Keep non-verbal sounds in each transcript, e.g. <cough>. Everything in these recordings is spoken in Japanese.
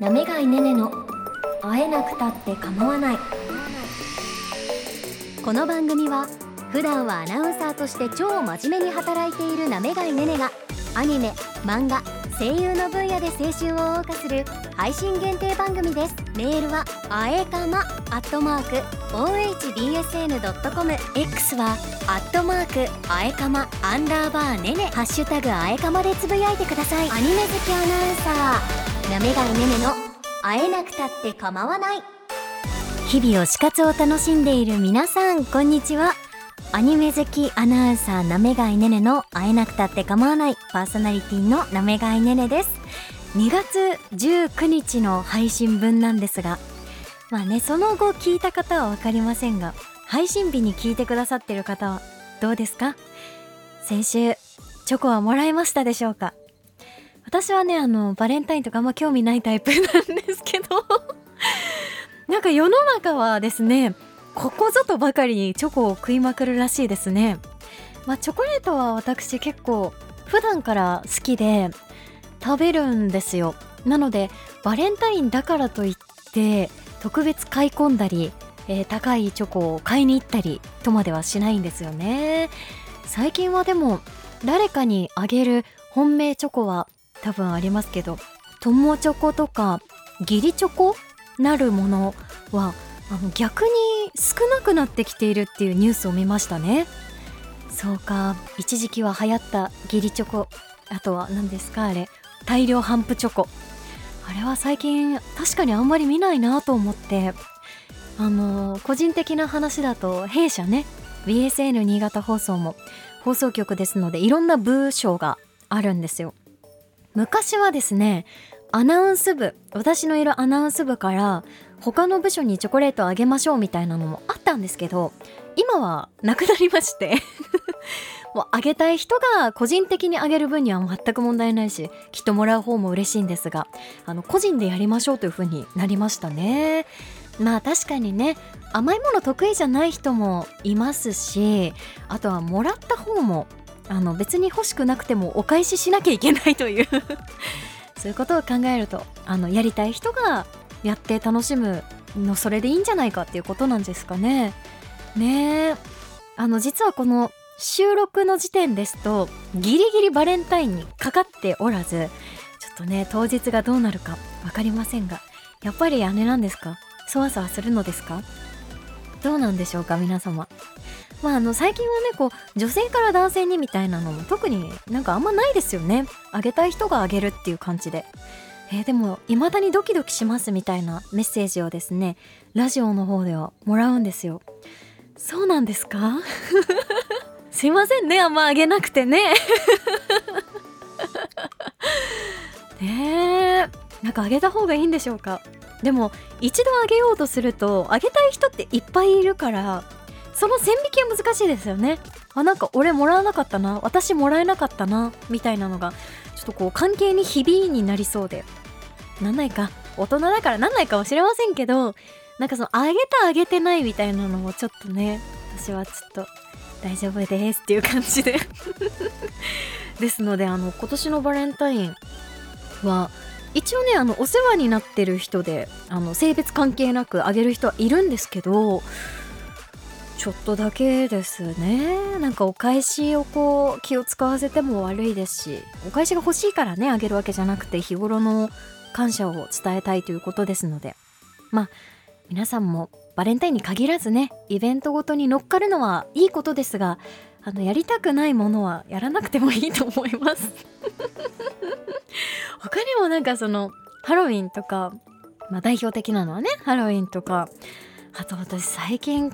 なめがいねねの会えなくたって構わない。この番組は普段はアナウンサーとして超真面目に働いているなめがいねねがアニメ漫画声優の分野で青春を謳歌する配信限定番組です。メールはあえかまアットマーク ohbsn.com X はアットマークあえかまアンダーバーねね。ハッシュタグあえかまでつぶやいてください。アニメ好きアナウンサー。なめがいねねの会えなくたって構わない。日々推し活を楽しんでいる皆さんこんにちは。アニメ好きアナウンサーなめがいねねの会えなくたって構わない。パーソナリティのなめがいねねです。2月19日の配信分なんですが。まあねその後聞いた方は分かりませんが配信日に聞いてくださってる方はどうですか？先週チョコはもらいましたでしょうか？私はねあのバレンタインとかあんま興味ないタイプなんですけど。<laughs> なんか世の中はですねここぞとばかりにチョコを食いまくるらしいですね。まあチョコレートは私結構普段から好きで食べるんですよ。なのでバレンタインだからといって特別買い込んだり、えー、高いチョコを買いに行ったりとまではしないんですよね。最近はでも誰かにあげる本命チョコは多分ありますけど友チョコとか義理チョコなるものはあの逆に少なくなってきているっていうニュースを見ましたね。そうか一時期は流行った義理チョコあとは何ですかあれ大量反布チョコ。あれは最近確かにあんまり見ないなと思ってあの個人的な話だと弊社ね BSN 新潟放送も放送局ですのでいろんな部署があるんですよ。昔はですねアナウンス部私のいるアナウンス部から他の部署にチョコレートをあげましょうみたいなのもあったんですけど今はなくなりまして。<laughs> もうあげたい人が個人的にあげる分には全く問題ないしきっともらう方も嬉しいんですがあの個人でやりましょうという風になりましたね。まあ確かにね甘いもの得意じゃない人もいますしあとはもらった方もあの別に欲しくなくてもお返ししなきゃいけないという。<laughs> そういうことを考えるとあのやりたい人がやって楽しむのそれでいいんじゃないかっていうことなんですかね。ねえ。あの実はこの収録の時点ですとギリギリバレンタインにかかっておらずちょっとね当日がどうなるか分かりませんがやっぱり姉なんですか？そわそわするのですか？どうなんでしょうか皆様。まああの最近はねこう女性から男性にみたいなのも特になんかあんまないですよね。あげたい人があげるっていう感じで。えー、でも未だにドキドキしますみたいなメッセージをですねラジオの方ではもらうんですよ。そうなんですか？<laughs> すいませんねあんまあげなくてね。<laughs> ねえ。なんかあげた方がいいんでしょうか？でも一度あげようとするとあげたい人っていっぱいいるからその線引きは難しいですよね。あなんか俺もらわなかったな。私もらえなかったな。みたいなのがちょっとこう関係にひびになりそうで。なんないか。大人だからなんないかもしれませんけどなんかそのあげたあげてないみたいなのもちょっとね私はちょっと大丈夫ですっていう感じで。<laughs> ですのであの今年のバレンタインは一応ねあのお世話になってる人であの性別関係なくあげる人はいるんですけどちょっとだけですね。なんかお返しをこう気を使わせても悪いですしお返しが欲しいからねあげるわけじゃなくて日頃の感謝を伝えたいということですので。まあ皆さんもバレンタインに限らずねイベントごとに乗っかるのはいいことですがあのやりたくないものはやらなくてもいいと思います。<laughs> 他にもなんかそのハロウィンとか、まあ、代表的なのはねハロウィンとかあと私最近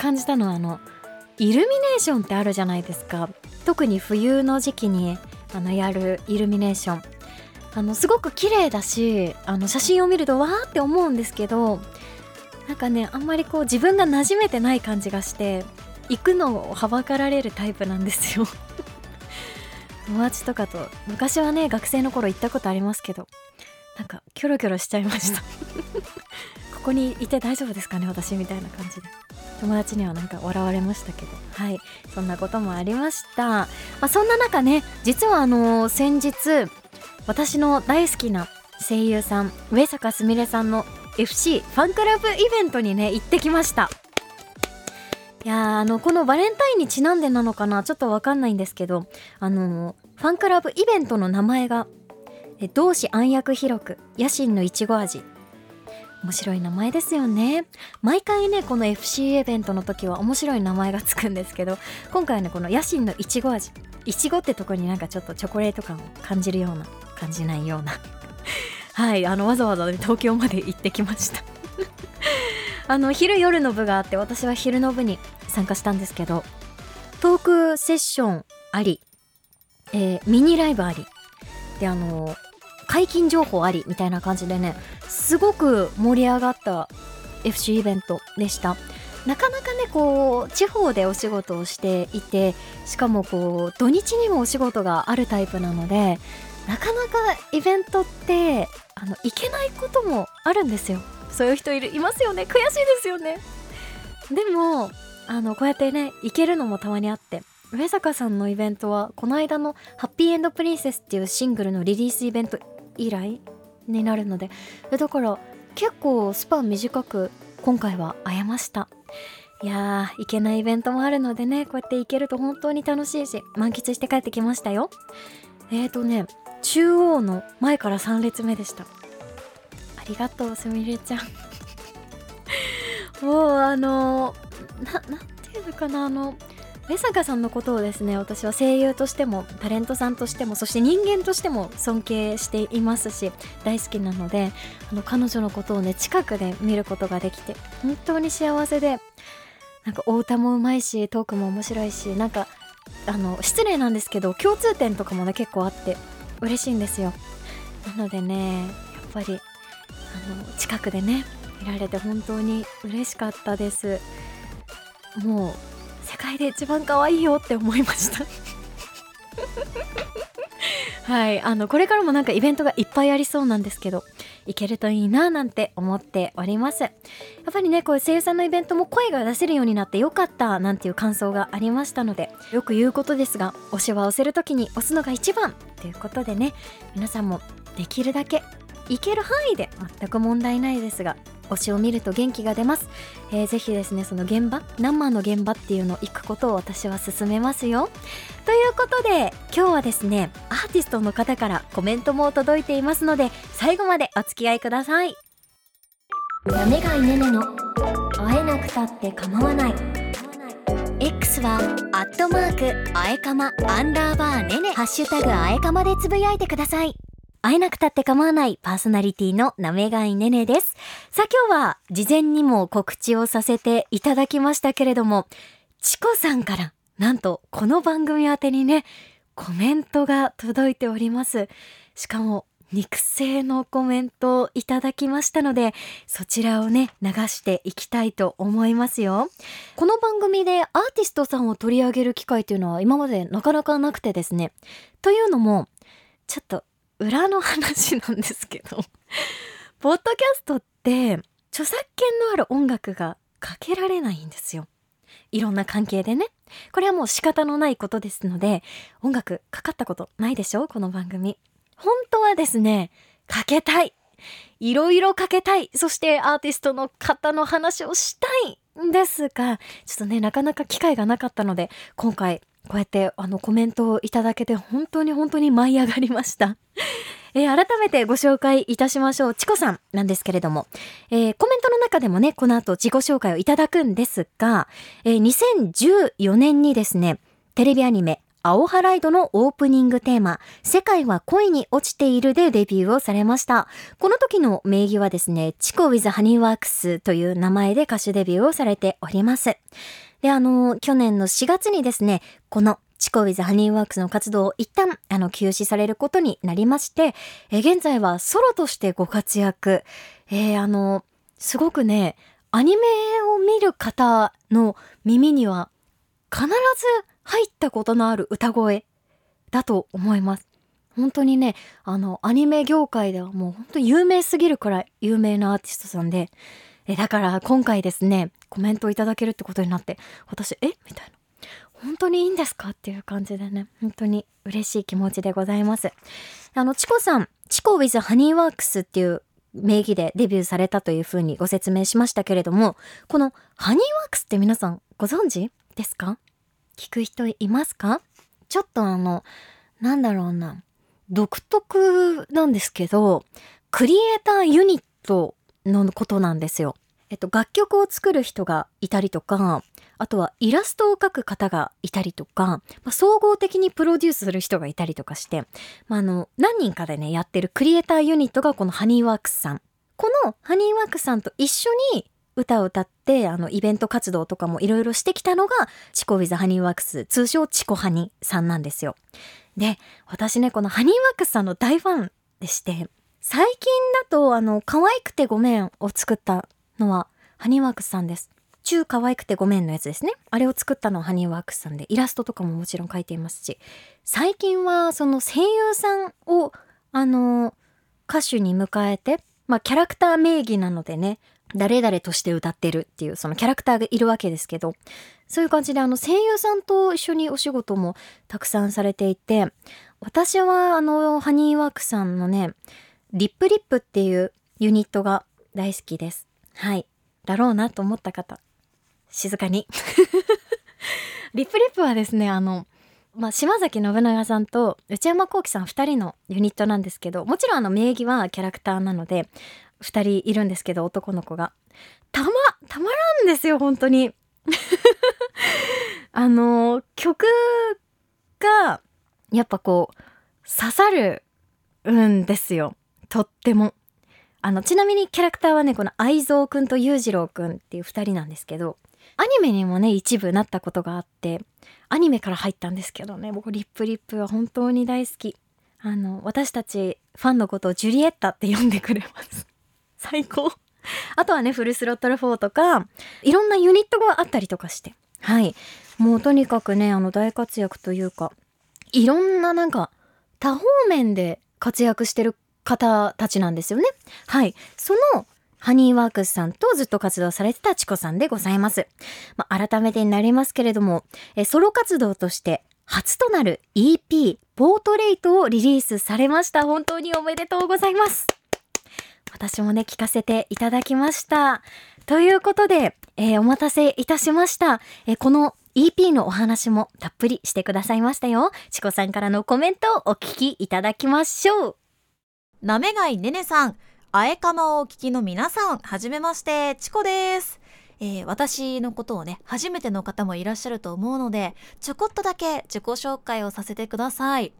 感じたのはあのイルミネーションってあるじゃないですか。特に冬の時期にあのやるイルミネーション。あのすごく綺麗だしあの写真を見るとわーって思うんですけどなんかねあんまりこう自分が馴染めてない感じがして行くのをはばかられるタイプなんですよ。<laughs> 友達とかと昔はね学生の頃行ったことありますけどなんかキョロキョロしちゃいました。<laughs> ここにいて大丈夫ですかね私みたいな感じで。友達にはなんか笑われましたけど。はい。そんなこともありました、まあ、そんな中ね実はあの先日私の大好きな声優さん上坂すみれさんの FC ファンクラブイベントにね行ってきました。いやーあのこのバレンタインにちなんでなのかなちょっとわかんないんですけどあのファンクラブイベントの名前がえ同志暗躍広く野心のいちご味。面白い名前ですよね。毎回ねこの FC イベントの時は面白い名前がつくんですけど今回はねこの野心のいちご味。いちごってとこになんかちょっとチョコレート感を感じるような感じないような。<laughs> はいあのわざわざ、ね、東京まで行ってきました。<laughs> あの昼夜の部があって私は昼の部に参加したんですけどトークセッションあり、えー、ミニライブあり。であの解禁情報ありみたいな感じでねすごく盛り上がった FC イベントでした。なかなかねこう地方でお仕事をしていてしかもこう土日にもお仕事があるタイプなのでなかなかイベントってあの行けないこともあるんですよ。そういう人いるいますよね。悔しいですよね。でもあのこうやってね行けるのもたまにあって上坂さんのイベントはこの間の「ハッピーエンドプリンセス」っていうシングルのリリースイベント以来になるのでだから結構スパン短く今回は会えました。いやー行けないイベントもあるのでねこうやって行けると本当に楽しいし満喫して帰ってきましたよ。えーとね中央の前から3列目でした。ありがとうすみれちゃん。<laughs> もうあのななんていうのかなあの上坂さんのことをですね私は声優としてもタレントさんとしてもそして人間としても尊敬していますし大好きなのであの彼女のことをね近くで見ることができて本当に幸せでなんかお歌もうまいしトークも面白いしなんかあの失礼なんですけど共通点とかもね結構あって嬉しいんですよ。なのでねやっぱりあの近くでね見られて本当に嬉しかったです。もう世界で一番可愛いよって思いました。<laughs> はいあのこれからもなんかイベントがいっぱいありそうなんですけど行けるといいななんて思っております。やっぱりねこういう声優さんのイベントも声が出せるようになってよかったなんていう感想がありましたのでよく言うことですが推しは押せる時に押すのが一番ということでね皆さんもできるだけ行ける範囲で全く問題ないですが推しを見ると元気が出ます、えー、ぜひですねその現場生の現場っていうのを行くことを私は勧めますよ。ということで今日はですねアーティストの方からコメントも届いていますので最後までお付き合いください。やめがいねねの会えなくたって構わない。X はアットマークあえかまアンダーバーねね。ハッシュタグあえかまでつぶやいてください。会えなくたって構わないパーソナリティのなめがいねねです。さあ今日は事前にも告知をさせていただきましたけれども、チコさんからなんとこの番組宛てにね、コメントが届いております。しかも肉声のコメントをいただきましたので、そちらをね、流していきたいと思いますよ。この番組でアーティストさんを取り上げる機会というのは今までなかなかなくてですね。というのも、ちょっと裏の話なんですけど <laughs> ポッドキャストって著作権のある音楽がかけられないんですよ。いろんな関係でね。これはもう仕方のないことですので、音楽かかったことないでしょ？この番組。本当はですね、かけたい。いろいろかけたい。そしてアーティストの方の話をしたいんですが、ちょっとね、なかなか機会がなかったので、今回こうやってあのコメントをいただけて本当に本当に舞い上がりました。<laughs> えー、改めてご紹介いたしましょう。チコさんなんですけれども、えー、コメントの中でもね、この後自己紹介をいただくんですが、えー、2014年にですね、テレビアニメ、青ハライドのオープニングテーマ、世界は恋に落ちているでデビューをされました。この時の名義はですね、チコ with ハニーワークスという名前で歌手デビューをされております。で、あの、去年の4月にですね、このチコウィズハニーワークスの活動を一旦、あの、休止されることになりまして、え現在はソロとしてご活躍。えー、あの、すごくね、アニメを見る方の耳には必ず入ったことのある歌声だと思います。本当にね、あの、アニメ業界ではもう本当有名すぎるくらい有名なアーティストさんで、えだから今回ですね、コメントをいただけるってことになって、私、え？みたいな。本当にいいんですか？っていう感じでね、本当に嬉しい気持ちでございます。あの、チコさん、チコ with ハニーワークスっていう名義でデビューされたというふうにご説明しましたけれども、このハニーワークスって皆さんご存知ですか？聞く人いますか？ちょっとあの、なんだろうな、独特なんですけど、クリエイターユニットのことなんですよ。えっと、楽曲を作る人がいたりとか、あとはイラストを描く方がいたりとか、まあ、総合的にプロデュースする人がいたりとかして、まあ、あの、何人かでね、やってるクリエイターユニットがこのハニーワークスさん。このハニーワークスさんと一緒に歌を歌って、あの、イベント活動とかもいろいろしてきたのが、チコウィザハニーワークス、通称チコハニさんなんですよ。で、私ね、このハニーワークスさんの大ファンでして、最近だと、あの、可愛くてごめんを作ったのは、ハニーワークスさんです。中可愛くてごめんのやつですね。あれを作ったのはハニーワークスさんで、イラストとかももちろん描いていますし、最近はその声優さんを、あの、歌手に迎えて、まあキャラクター名義なのでね、誰々として歌ってるっていうそのキャラクターがいるわけですけど、そういう感じであの声優さんと一緒にお仕事もたくさんされていて、私はあのハニーワークさんのね、リップリップっていうユニットが大好きです。はい。だろうなと思った方、静かに。<laughs> リップリップはですね、あの、まあ、島崎信長さんと内山聖輝さん2人のユニットなんですけど、もちろんあの名義はキャラクターなので、2人いるんですけど、男の子が。たま、たまらんですよ、本当に。<laughs> あの、曲が、やっぱこう、刺さるんですよ。とっても。あの、ちなみにキャラクターはね、この愛蔵くんと裕次郎くんっていう二人なんですけど、アニメにもね、一部なったことがあって、アニメから入ったんですけどね、僕リップリップは本当に大好き。あの、私たちファンのことをジュリエッタって呼んでくれます。<laughs> 最高。あとはね、フルスロットル4とか、いろんなユニットがあったりとかして。はい。もうとにかくね、あの大活躍というか、いろんななんか、多方面で活躍してる方たちなんですよね。はい。その、ハニーワークスさんとずっと活動されてたチコさんでございます。まあ、改めてになりますけれども、えソロ活動として初となる EP、ポートレイトをリリースされました。本当におめでとうございます。私もね、聞かせていただきました。ということで、えー、お待たせいたしました。えー、この EP のお話もたっぷりしてくださいましたよ。チコさんからのコメントをお聞きいただきましょう。なめがいねねさん、あえかまをお聞きの皆さん、はじめまして、チコです。えー、私のことをね、初めての方もいらっしゃると思うので、ちょこっとだけ自己紹介をさせてください。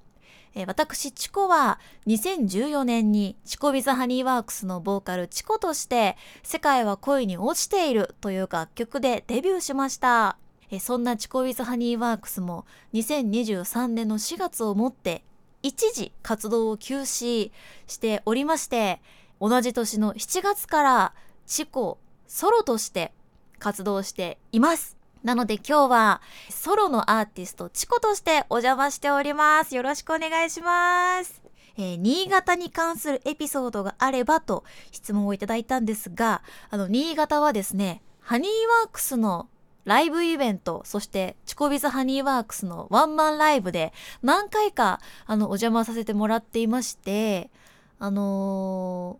えー、私、チコは2014年にチコビザハニーワークスのボーカルチコとして世界は恋に落ちているという楽曲でデビューしました。えー、そんなチコビザハニーワークスも2023年の4月をもって一時活動を休止しておりまして同じ年の7月からチコソロとして活動しています。なので今日はソロのアーティストチコとしてお邪魔しております。よろしくお願いします。えー、新潟に関するエピソードがあればと質問をいただいたんですが、あの、新潟はですね、ハニーワークスのライブイベント、そしてチコビズハニーワークスのワンマンライブで何回かあのお邪魔させてもらっていまして、あの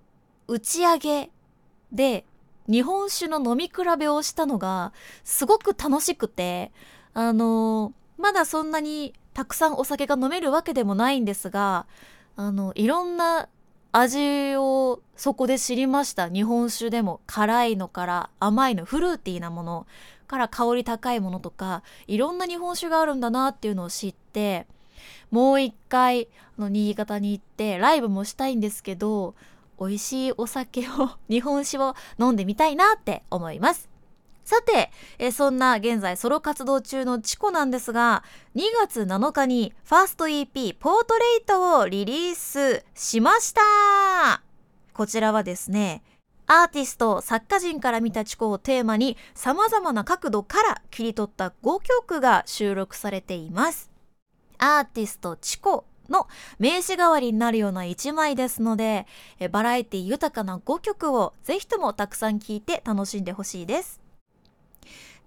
ー、打ち上げで日本酒の飲み比べをしたのがすごく楽しくて、あのー、まだそんなにたくさんお酒が飲めるわけでもないんですが、あの、いろんな味をそこで知りました。日本酒でも辛いのから甘いの、フルーティーなものから香り高いものとか、いろんな日本酒があるんだなっていうのを知って、もう一回、あの、新潟に行ってライブもしたいんですけど、美味しいお酒を <laughs> 日本酒を飲んでみたいなって思います。さて、えそんな現在ソロ活動中のチコなんですが、2月7日にファースト EP ポートレイトをリリースしましたこちらはですね、アーティスト、作家人から見たチコをテーマに様々な角度から切り取った5曲が収録されています。アーティストチコの名刺代わりになるような一枚ですので、バラエティ豊かな5曲をぜひともたくさん聴いて楽しんでほしいです。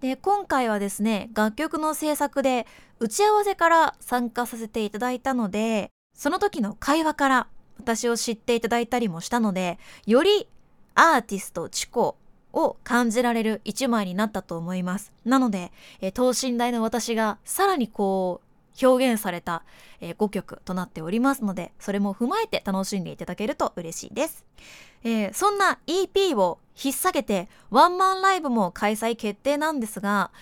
で、今回はですね、楽曲の制作で打ち合わせから参加させていただいたので、その時の会話から私を知っていただいたりもしたのでよりアーティストチコを感じられる一枚になったと思います。なので、えー等身大の私がさらにこう表現された、え5曲となっておりますのでそれも踏まえて楽しんでいただけると嬉しいです、えーそんな EP を引っ提げてワンマンライブも開催決定なんですが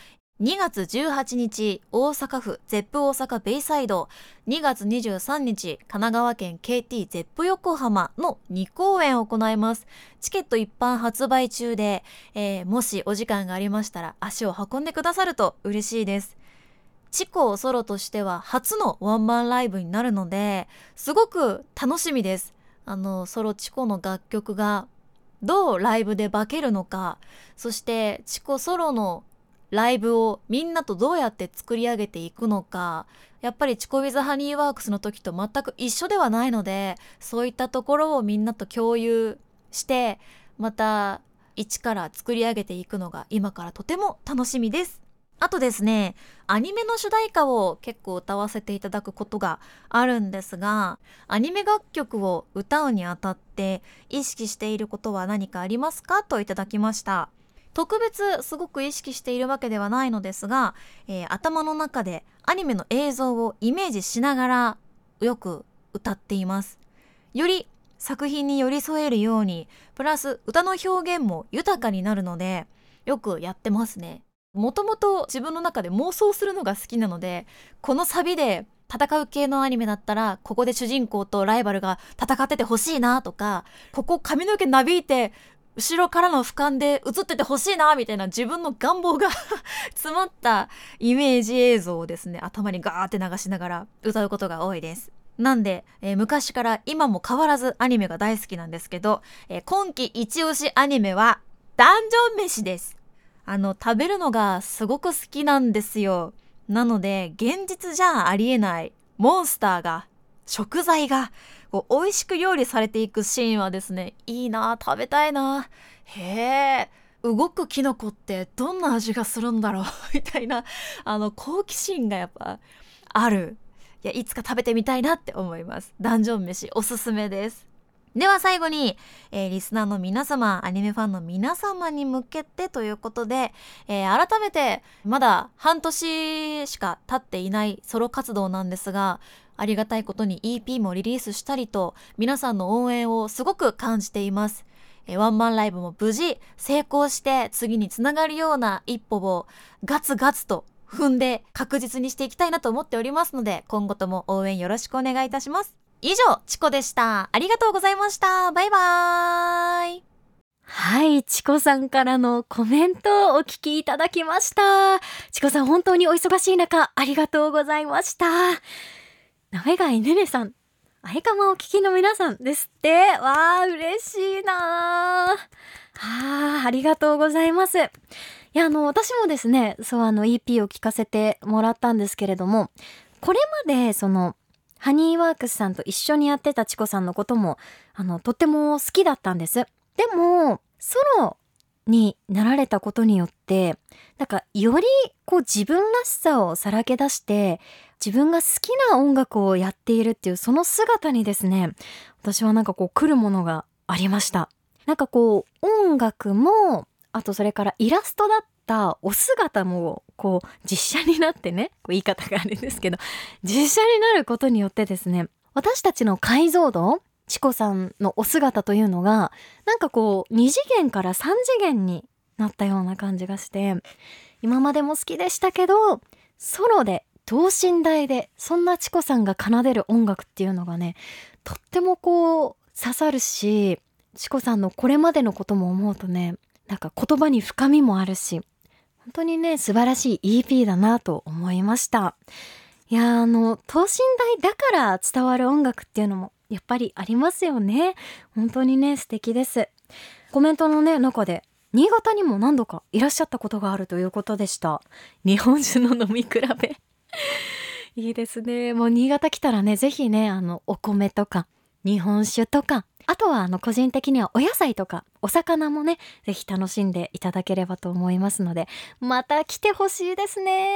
2月18日大阪府ゼップ大阪ベイサイド。2月23日神奈川県 KT ゼップ横浜の2公演を行います。チケット一般発売中で、えーもしお時間がありましたら足を運んでくださると嬉しいです。チコソロとしては初のワンマンライブになるのですごく楽しみです。あのソロチコの楽曲がどうライブで化けるのかそしてチコソロのライブをみんなとどうやって作り上げていくのかやっぱりチコウィズハニーワークスの時と全く一緒ではないのでそういったところをみんなと共有してまた一から作り上げていくのが今からとても楽しみです。あとですねアニメの主題歌を結構歌わせていただくことがあるんですがアニメ楽曲を歌うにあたって意識していることは何かありますか？といただきました。特別すごく意識しているわけではないのですが、えー頭の中でアニメの映像をイメージしながらよく歌っています。より作品に寄り添えるようにプラス歌の表現も豊かになるのでよくやってますね。もともと自分の中で妄想するのが好きなのでこのサビで戦う系のアニメだったらここで主人公とライバルが戦っててほしいなとかここ髪の毛なびいて後ろからの俯瞰で映っててほしいなみたいな自分の願望が <laughs> 詰まったイメージ映像をですね頭にガーって流しながら歌うことが多いです。なんで、えー昔から今も変わらずアニメが大好きなんですけど、えー今季一押しアニメはダンジョン飯です。あの食べるのがすごく好きなんですよ。なので現実じゃありえないモンスターが食材がこう美味しく料理されていくシーンはですねいいな食べたいな。へえ動くキノコってどんな味がするんだろう？<laughs> みたいなあの好奇心がやっぱある。いやいつか食べてみたいなって思います。ダンジョン飯おすすめです。では最後に、えーリスナーの皆様アニメファンの皆様に向けてということで、えー改めてまだ半年しか経っていないソロ活動なんですがありがたいことに EP もリリースしたりと皆さんの応援をすごく感じています。えワンマンライブも無事成功して次につながるような一歩をガツガツと踏んで確実にしていきたいなと思っておりますので今後とも応援よろしくお願いいたします。以上チコでした。ありがとうございました。バイバーイ。はい、チコさんからのコメントをお聞きいただきました。チコさん本当にお忙しい中、ありがとうございました。なめがいねねさん、あいかまお聞きの皆さんですって。わあ、嬉しいなああ、ありがとうございます。いや、あの、私もですね、そう、あの、EP を聞かせてもらったんですけれども、これまで、その、ハニーワークスさんと一緒にやってたチコさんのことも、あの、とっても好きだったんです。でもソロになられたことによってなんかよりこう自分らしさをさらけ出して自分が好きな音楽をやっているっていうその姿にですね私はなんかこう来るものがありました。なんかこう音楽もあとそれからイラストだったお姿もこう実写になってねこう言い方があるんですけど <laughs> 実写になることによってですね私たちの解像度チコさんのお姿というのがなんかこう2次元から3次元になったような感じがして今までも好きでしたけどソロで等身大でそんなチコさんが奏でる音楽っていうのがねとってもこう刺さるしチコさんのこれまでのことも思うとねなんか言葉に深みもあるし本当にね素晴らしい EP だなと思いました。いやあの等身大だから伝わる音楽っていうのもやっぱりありますよね。本当にね素敵です。コメントのね中で新潟にも何度かいらっしゃったことがあるということでした。日本酒の飲み比べ。いいですね。もう新潟来たらねぜひねあのお米とか日本酒とかあとはあの個人的にはお野菜とかお魚もねぜひ楽しんでいただければと思いますのでまた来てほしいですね。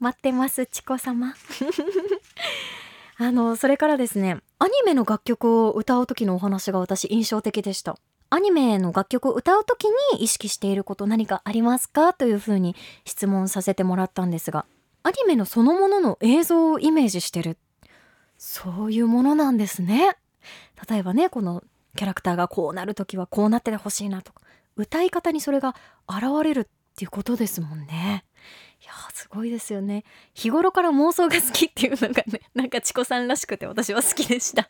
待ってますチコ様。<laughs> あのそれからですねアニメの楽曲を歌う時のお話が私印象的でした。アニメの楽曲を歌う時に意識していること何かありますか？というふうに質問させてもらったんですがアニメのそのものの映像をイメージしてる。そういうものなんですね。例えばねこのキャラクターがこうなる時はこうなっててほしいなとか。歌い方にそれが現れるっていうことですもんね。いやーすごいですよね。日頃から妄想が好きっていうのがね <laughs> なんかチコさんらしくて私は好きでした。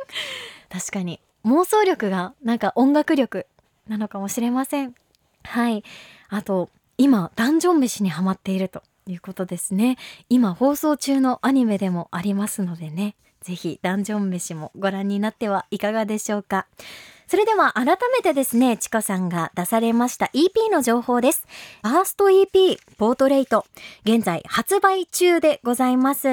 <laughs> 確かに。妄想力がなんか音楽力なのかもしれません。はい。あと今ダンジョン飯にハマっていると。いうことですね。今放送中のアニメでもありますのでね。ぜひダンジョン飯もご覧になってはいかがでしょうか。それでは改めてですね、チコさんが出されました EP の情報です。ファースト EP、ポートレイト。現在発売中でございます。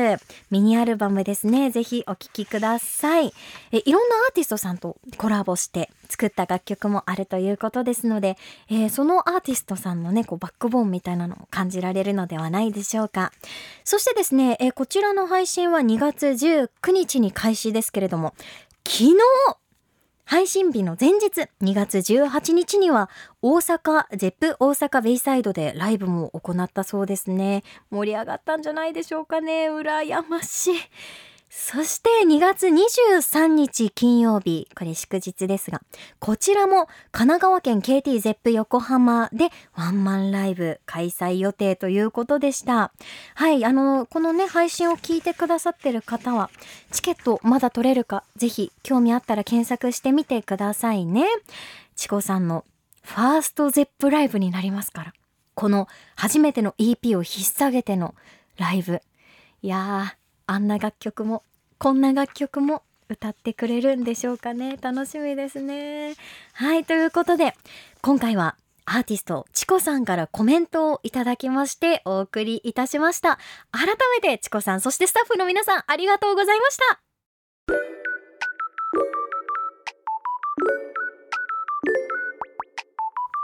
ミニアルバムですね。ぜひお聴きください。え、いろんなアーティストさんとコラボして作った楽曲もあるということですので、えー、そのアーティストさんのね、こうバックボーンみたいなのを感じられるのではないでしょうか。そしてですね、えー、こちらの配信は2月19日に開始ですけれども、昨日配信日の前日2月18日には大阪ゼップ大阪ベイサイドでライブも行ったそうですね。盛り上がったんじゃないでしょうかね。羨ましい。そして2月23日金曜日、これ祝日ですが、こちらも神奈川県 KT ゼップ横浜でワンマンライブ開催予定ということでした。はい、あの、このね、配信を聞いてくださってる方は、チケットまだ取れるか、ぜひ興味あったら検索してみてくださいね。チコさんのファーストゼップライブになりますから。この初めての EP を引っ提げてのライブ。いやー、あんな楽曲もこんな楽曲も歌ってくれるんでしょうかね楽しみですねはいということで今回はアーティストチコさんからコメントをいただきましてお送りいたしました改めてチコさんそしてスタッフの皆さんありがとうございました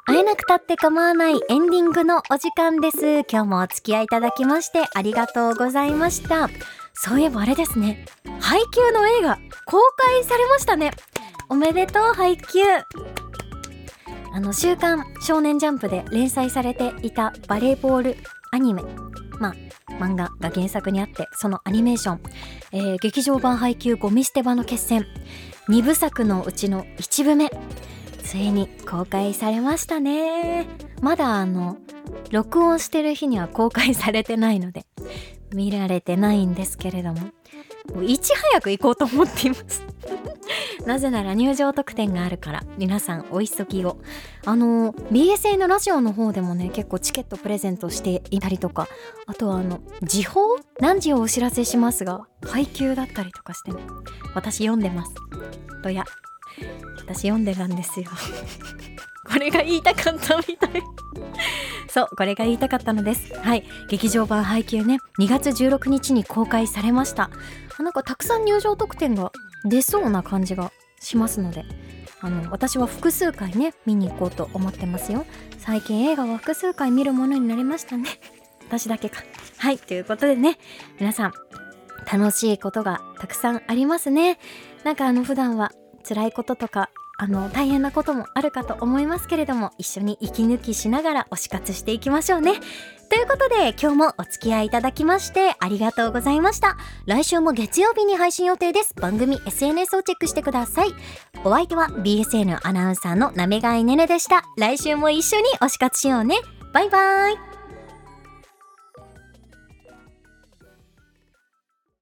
会えなくたって構わないエンディングのお時間です。今日もお付き合いいただきましてありがとうございました。そういえばあれですね。配給の映画公開されましたね。おめでとう配給。あの、週刊少年ジャンプで連載されていたバレーボールアニメ。まあ、漫画が原作にあって、そのアニメーション、えー、劇場版配給ゴミ捨て場の決戦、2部作のうちの1部目、ついに公開されましたねまだあの録音してる日には公開されてないので見られてないんですけれども。もういち早く行こうと思っています。<laughs> なぜなら入場特典があるから。皆さんお急ぎを。あの BSA のラジオの方でもね結構チケットプレゼントしていたりとか。あとはあの時報？何時をお知らせしますが配給だったりとかしてね。私読んでます。とや。私読んでたんですよ。<laughs> これが言いたかったみたい。そうこれが言いたかったのです。はい。劇場版配給ね2月16日に公開されました。なんかたくさん入場特典が出そうな感じがしますので。あの私は複数回ね見に行こうと思ってますよ。最近映画は複数回見るものになりましたね。<laughs> 私だけか。はいということでね皆さん楽しいことがたくさんありますね。なんかあの普段は辛いこととかあの大変なこともあるかと思いますけれども一緒に息抜きしながら推し活していきましょうね。ということで今日もお付き合いいただきましてありがとうございました。来週も月曜日に配信予定です。番組 SNS をチェックしてください。お相手は BSN アナウンサーのなめがいねねでした。来週も一緒に推し活しようね。バイバイ。